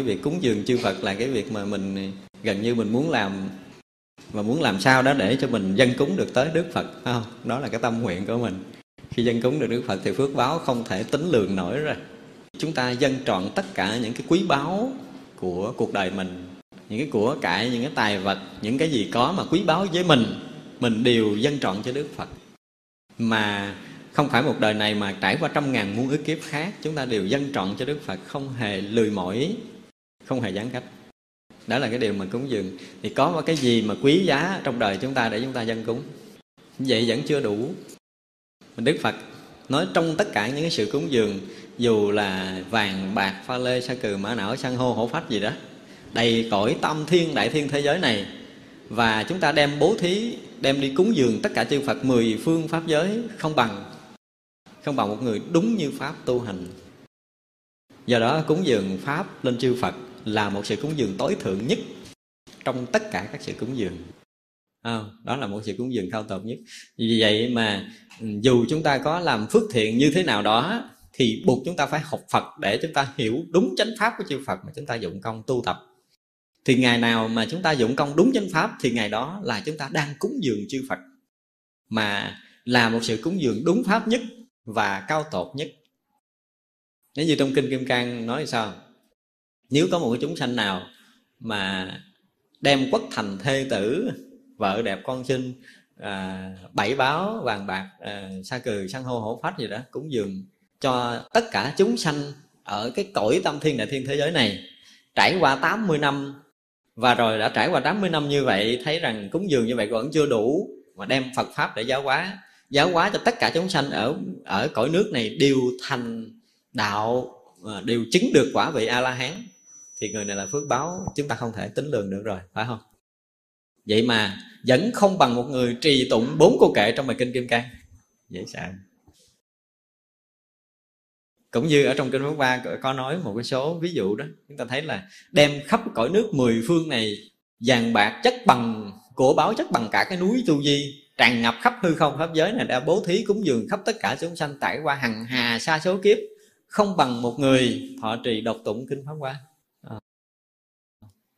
cái việc cúng dường chư Phật là cái việc mà mình gần như mình muốn làm mà muốn làm sao đó để cho mình dân cúng được tới Đức Phật không? đó là cái tâm nguyện của mình. Khi dân cúng được Đức Phật thì phước báo không thể tính lường nổi rồi. Chúng ta dân trọn tất cả những cái quý báu của cuộc đời mình, những cái của cải, những cái tài vật, những cái gì có mà quý báu với mình mình đều dân trọn cho Đức Phật. Mà không phải một đời này mà trải qua trăm ngàn muôn ức kiếp khác, chúng ta đều dân trọn cho Đức Phật, không hề lười mỏi không hề gián cách. Đó là cái điều mà cúng dường. Thì có một cái gì mà quý giá trong đời chúng ta để chúng ta dân cúng? Vậy vẫn chưa đủ. Đức Phật nói trong tất cả những cái sự cúng dường, dù là vàng, bạc, pha lê, sa cừ, mã não, san hô, hổ phách gì đó, đầy cõi tâm thiên, đại thiên thế giới này, và chúng ta đem bố thí, đem đi cúng dường tất cả chư Phật mười phương pháp giới không bằng không bằng một người đúng như pháp tu hành. Do đó cúng dường pháp lên chư Phật là một sự cúng dường tối thượng nhất trong tất cả các sự cúng dường. À, đó là một sự cúng dường cao tột nhất. Vì vậy mà ừ, dù chúng ta có làm phước thiện như thế nào đó thì buộc chúng ta phải học Phật để chúng ta hiểu đúng chánh pháp của chư Phật mà chúng ta dụng công tu tập. Thì ngày nào mà chúng ta dụng công đúng chánh pháp thì ngày đó là chúng ta đang cúng dường chư Phật. Mà là một sự cúng dường đúng pháp nhất và cao tột nhất. Nếu như trong kinh Kim Cang nói sao? Nếu có một cái chúng sanh nào mà đem quất thành thê tử vợ đẹp con xinh à, bảy báo vàng bạc à, sa cừ san hô hổ phách gì đó cúng dường cho tất cả chúng sanh ở cái cõi tâm thiên đại thiên thế giới này trải qua 80 năm và rồi đã trải qua 80 năm như vậy thấy rằng cúng dường như vậy vẫn chưa đủ mà đem Phật pháp để giáo hóa giáo hóa cho tất cả chúng sanh ở ở cõi nước này đều thành đạo à, đều chứng được quả vị a la hán thì người này là phước báo, chúng ta không thể tính lường được rồi, phải không? Vậy mà vẫn không bằng một người trì tụng bốn câu kệ trong bài kinh kim cang. Dễ sợ cũng như ở trong kinh pháp ba có nói một cái số ví dụ đó, chúng ta thấy là đem khắp cõi nước mười phương này vàng bạc chất bằng của báo chất bằng cả cái núi tu di, tràn ngập khắp hư không pháp giới này đã bố thí cúng dường khắp tất cả chúng sanh trải qua hằng hà xa số kiếp. Không bằng một người thọ trì độc tụng kinh pháp hoa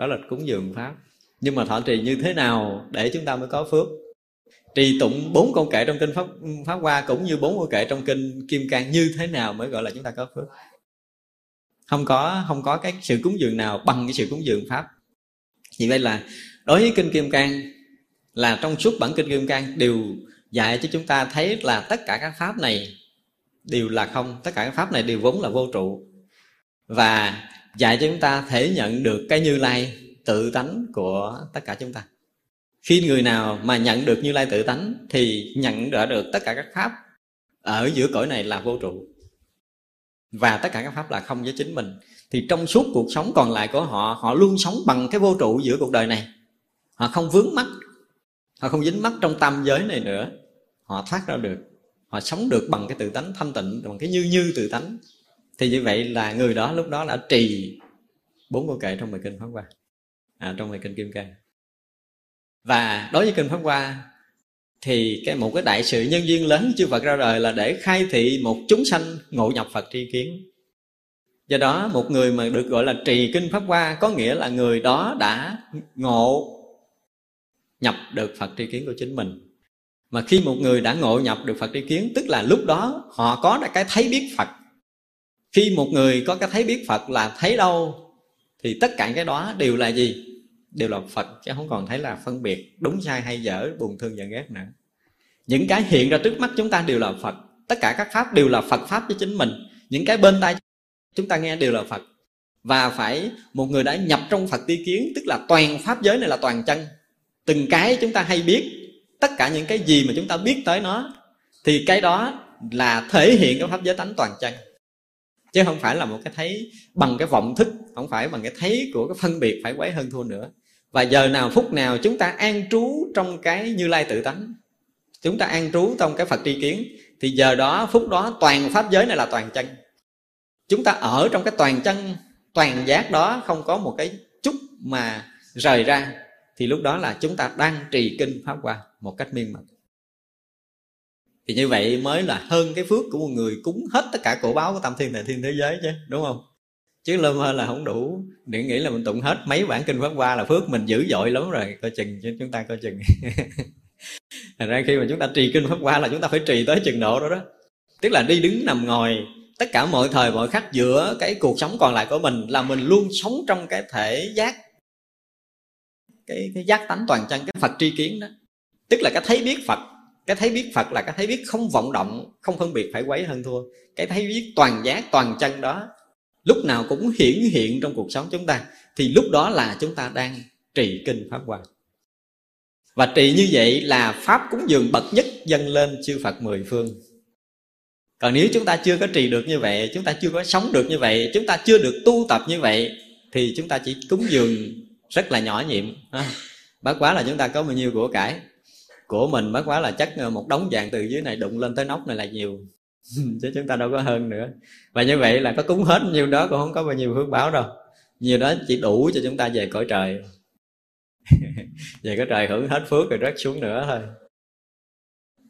đó là cúng dường pháp. Nhưng mà thọ trì như thế nào để chúng ta mới có phước? Trì tụng bốn câu kệ trong kinh pháp pháp hoa cũng như bốn câu kệ trong kinh kim cang, như thế nào mới gọi là chúng ta có phước? Không có không có cái sự cúng dường nào bằng cái sự cúng dường pháp. Vì vậy là đối với kinh kim cang, là trong suốt bản kinh kim cang đều dạy cho chúng ta thấy là tất cả các pháp này đều là không, tất cả các pháp này đều vốn là vô trụ. Và dạy cho chúng ta thể nhận được cái như lai tự tánh của tất cả chúng ta. Khi người nào mà nhận được như lai tự tánh thì nhận đã được tất cả các pháp ở giữa cõi này là vô trụ. Và tất cả các pháp là không với chính mình. Thì trong suốt cuộc sống còn lại của họ họ luôn sống bằng cái vô trụ giữa cuộc đời này. Họ không vướng mắc, họ không dính mắc trong tam giới này nữa. Họ thoát ra được, họ sống được bằng cái tự tánh thanh tịnh, bằng cái như như tự tánh thì như vậy là người đó lúc đó đã trì bốn câu kệ trong bài kinh pháp hoa. À, trong bài kinh kim cang. Và đối với kinh pháp hoa thì cái một cái đại sự nhân duyên lớn chư Phật ra đời là để khai thị một chúng sanh ngộ nhập Phật tri kiến. Do đó một người mà được gọi là trì kinh pháp hoa có nghĩa là người đó đã ngộ nhập được Phật tri kiến của chính mình. Mà khi một người đã ngộ nhập được Phật tri kiến tức là lúc đó họ có cái thấy biết Phật khi một người có cái thấy biết Phật là thấy đâu, thì tất cả cái đó đều là gì? Đều là phật, chứ không còn thấy là phân biệt đúng sai hay dở, buồn thương giận ghét nữa. Những cái hiện ra trước mắt chúng ta đều là phật. Tất cả các pháp đều là phật pháp với chính mình. Những cái bên tai chúng ta nghe đều là phật. Và phải một người đã nhập trong phật ti kiến, tức là toàn pháp giới này là toàn chân. Từng cái chúng ta hay biết, tất cả những cái gì mà chúng ta biết tới nó, thì cái đó là thể hiện cái pháp giới tánh toàn chân chứ không phải là một cái thấy bằng cái vọng thức, không phải bằng cái thấy của cái phân biệt phải quấy hơn thua nữa. Và giờ nào phút nào chúng ta an trú trong cái như lai tự tánh, chúng ta an trú trong cái phật tri kiến, thì giờ đó, phút đó toàn pháp giới này là toàn chân. Chúng ta ở trong cái toàn chân, toàn giác đó không có một cái chút mà rời ra, thì lúc đó là chúng ta đang trì kinh pháp hoa một cách miên mật thì như vậy mới là hơn cái phước của một người cúng hết tất cả cổ báo của tam thiên đại thiên thế giới chứ đúng không? Chứ lơ mơ là không đủ. Để nghĩ là mình tụng hết mấy bản kinh pháp qua là phước mình dữ dội lắm rồi. Coi chừng chứ chúng ta coi chừng. Thành ra khi mà chúng ta trì kinh pháp qua là chúng ta phải trì tới chừng độ đó đó. Tức là đi đứng nằm ngồi tất cả mọi thời mọi khắc giữa cái cuộc sống còn lại của mình là mình luôn sống trong cái thể giác cái, cái giác tánh toàn chân cái phật tri kiến đó. Tức là cái thấy biết phật cái thấy biết phật là cái thấy biết không vọng động, không phân biệt phải quấy hơn thua. Cái thấy biết toàn giác, toàn chân đó, lúc nào cũng hiển hiện trong cuộc sống chúng ta. Thì lúc đó là chúng ta đang trì kinh pháp hoa. Và trì như vậy là pháp cúng dường bậc nhất dâng lên chư phật mười phương. Còn nếu chúng ta chưa có trì được như vậy, chúng ta chưa có sống được như vậy, chúng ta chưa được tu tập như vậy, thì chúng ta chỉ cúng dường rất là nhỏ nhiệm bác quá là chúng ta có bao nhiêu của cải? Của mình bất quá là chắc ờ, một đống vàng từ dưới này đụng lên tới nóc này là nhiều. Chứ chúng ta đâu có hơn nữa. Và như vậy là có cúng hết nhiêu đó cũng không có bao nhiêu phước báo đâu. Nhiều đó chỉ đủ cho chúng ta về cõi trời. Về cõi trời hưởng hết phước rồi rớt xuống nữa thôi.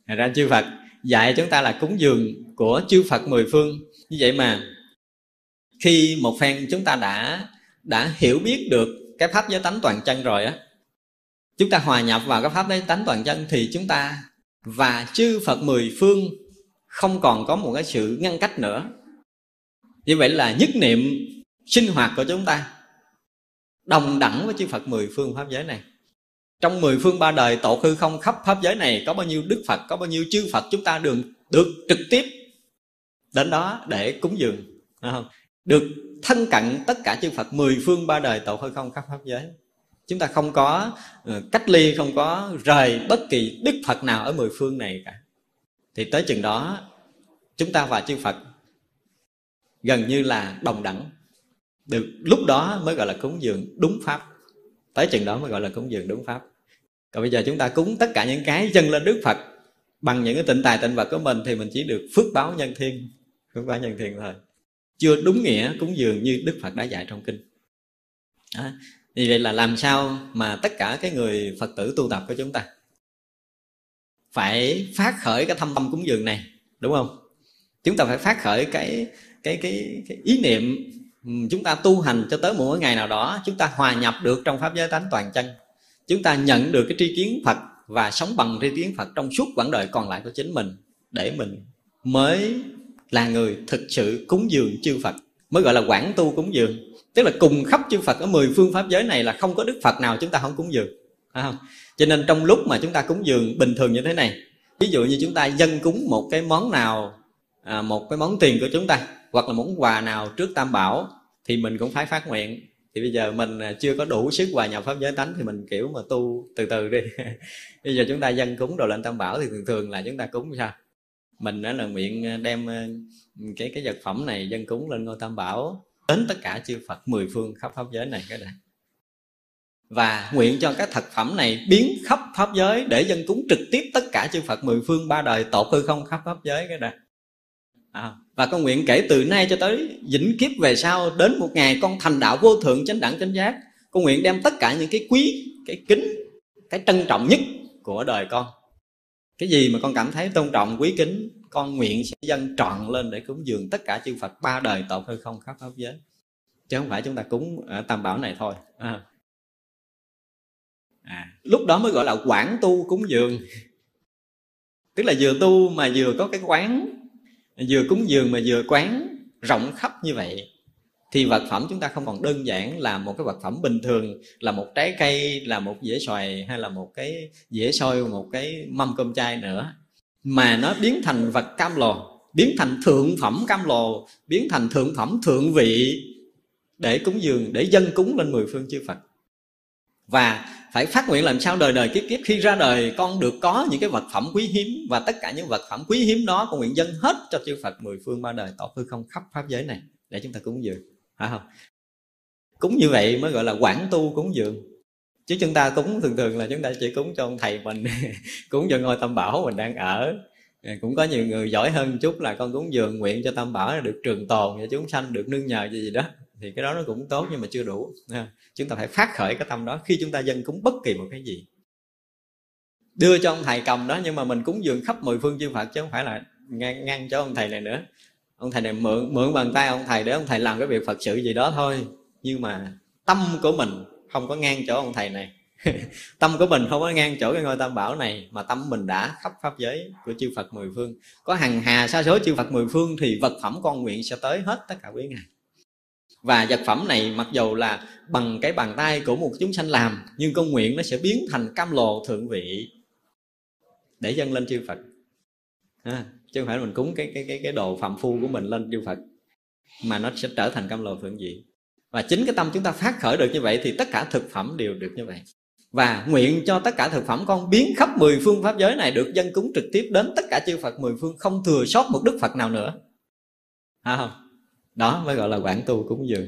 Thật ra chư Phật dạy chúng ta là cúng dường của chư Phật mười phương. Như vậy mà, khi một phen chúng ta đã đã hiểu biết được cái pháp giới tánh toàn chân rồi á chúng ta hòa nhập vào cái pháp đấy tánh toàn chân thì chúng ta và chư Phật mười phương không còn có một cái sự ngăn cách nữa. Như vậy là nhất niệm sinh hoạt của chúng ta đồng đẳng với chư Phật mười phương pháp giới này. Trong mười phương ba đời tổ hư không khắp pháp giới này có bao nhiêu đức Phật, có bao nhiêu chư Phật chúng ta được được trực tiếp đến đó để cúng dường không? được thân cận tất cả chư Phật mười phương ba đời tổ hư không khắp pháp giới chúng ta không có ờ, cách ly, không có rời bất kỳ đức Phật nào ở mười phương này cả. Thì tới chừng đó, chúng ta và chư Phật gần như là đồng đẳng. Được, lúc đó mới gọi là cúng dường đúng pháp. Tới chừng đó mới gọi là cúng dường đúng pháp. Còn bây giờ chúng ta cúng tất cả những cái chân lên Đức Phật bằng những cái tịnh tài tịnh vật của mình thì mình chỉ được phước báo nhân thiên, phước báo nhân thiên thôi. Chưa đúng nghĩa cúng dường như Đức Phật đã dạy trong kinh. Đó vì vậy là làm sao mà tất cả cái người Phật tử tu tập của chúng ta phải phát khởi cái thâm tâm cúng dường này đúng không? Chúng ta phải phát khởi cái cái cái, cái ý niệm ừ, chúng ta tu hành cho tới một ngày nào đó chúng ta hòa nhập được trong pháp giới tánh toàn chân. Chúng ta nhận được cái tri kiến phật và sống bằng tri kiến phật trong suốt quãng đời còn lại của chính mình để mình mới là người thực sự cúng dường chư phật mới gọi là quản tu cúng dường tức là cùng khắp chư phật ở mười phương pháp giới này là không có đức phật nào chúng ta không cúng dường. Phải không? Cho nên trong lúc mà chúng ta cúng dường bình thường như thế này ví dụ như chúng ta dân cúng một cái món nào à, một cái món tiền của chúng ta hoặc là món quà nào trước tam bảo thì mình cũng phải phát nguyện. Thì bây giờ mình à, chưa có đủ sức hòa nhập pháp giới tánh thì mình kiểu mà tu từ từ đi. Bây giờ chúng ta dân cúng đồ lên tam bảo thì thường thường là chúng ta cúng sao? Mình đó là nguyện đem à, cái cái vật phẩm này dân cúng lên ngôi tam bảo đến tất cả chư Phật mười phương khắp pháp giới này cái đã. Và nguyện cho các thực phẩm này biến khắp pháp giới để dân cúng trực tiếp tất cả chư Phật mười phương ba đời tột hư không khắp pháp giới cái đã. À, và con nguyện kể từ nay cho tới vĩnh kiếp về sau đến một ngày con thành đạo vô thượng chánh đẳng chánh giác con nguyện đem tất cả những cái quý cái kính cái trân trọng nhất của đời con. Cái gì mà con cảm thấy tôn trọng quý kính con nguyện sẽ dâng trọn lên để cúng dường tất cả chư Phật ba đời tột hư không khắp pháp giới. Chứ không phải chúng ta cúng ở tam bảo này thôi. À. À, lúc đó mới gọi là quản tu cúng dường. Tức là vừa tu mà vừa có cái quán vừa cúng dường mà vừa quán rộng khắp như vậy. Thì vật phẩm chúng ta không còn đơn giản là một cái vật phẩm bình thường là một trái cây là một dĩa xoài hay là một cái dĩa xôi một cái mâm cơm chay nữa mà nó biến thành vật cam lồ, biến thành thượng phẩm cam lồ, biến thành thượng phẩm thượng vị để cúng dường, để dân cúng lên mười phương chư phật. Và phải phát nguyện làm sao đời đời kiếp kiếp, khi ra đời con được có những cái vật phẩm quý hiếm và tất cả những vật phẩm quý hiếm đó, con nguyện dân hết cho chư Phật mười phương ba đời tổ hư không khắp pháp giới này để chúng ta cúng dường. Phải không? Cúng như vậy mới gọi là quản tu cúng dường chứ chúng ta cúng thường thường là chúng ta chỉ cúng cho ông thầy mình cúng cho ngôi tâm bảo mình đang ở. Cũng có nhiều người giỏi hơn chút là con cúng dường nguyện cho tâm bảo được trường tồn cho chúng sanh được nương nhờ gì gì đó. Thì cái đó nó cũng tốt nhưng mà chưa đủ chúng ta phải phát khởi cái tâm đó khi chúng ta dân cúng bất kỳ một cái gì. Đưa cho ông thầy cầm đó nhưng mà mình cúng dường khắp mười phương chư Phật chứ không phải là ngăn, ngăn cho ông thầy này nữa. Ông thầy này mượn mượn bàn tay ông thầy để ông thầy làm cái việc phật sự gì đó thôi. Nhưng mà tâm của mình không có ngang chỗ ông thầy này. Tâm của mình không có ngang chỗ cái ngôi tam bảo này mà tâm mình đã khắp pháp giới của chư Phật mười phương. Có hằng hà sa số chư Phật mười phương thì vật phẩm con nguyện sẽ tới hết tất cả quý ngài. Và vật phẩm này mặc dù là bằng cái bàn tay của một chúng sanh làm nhưng con nguyện nó sẽ biến thành cam lồ thượng vị để dâng lên chư Phật. À, chứ không phải mình cúng cái cái cái cái đồ phạm phu của mình lên chư Phật mà nó sẽ trở thành cam lồ thượng vị và chính cái tâm chúng ta phát khởi được như vậy thì tất cả thực phẩm đều được như vậy. Và nguyện cho tất cả thực phẩm con biến khắp mười phương pháp giới này được dân cúng trực tiếp đến tất cả chư Phật mười phương, không thừa sót một đức Phật nào nữa. À không? Đó, mới gọi là quảng tu cúng dường.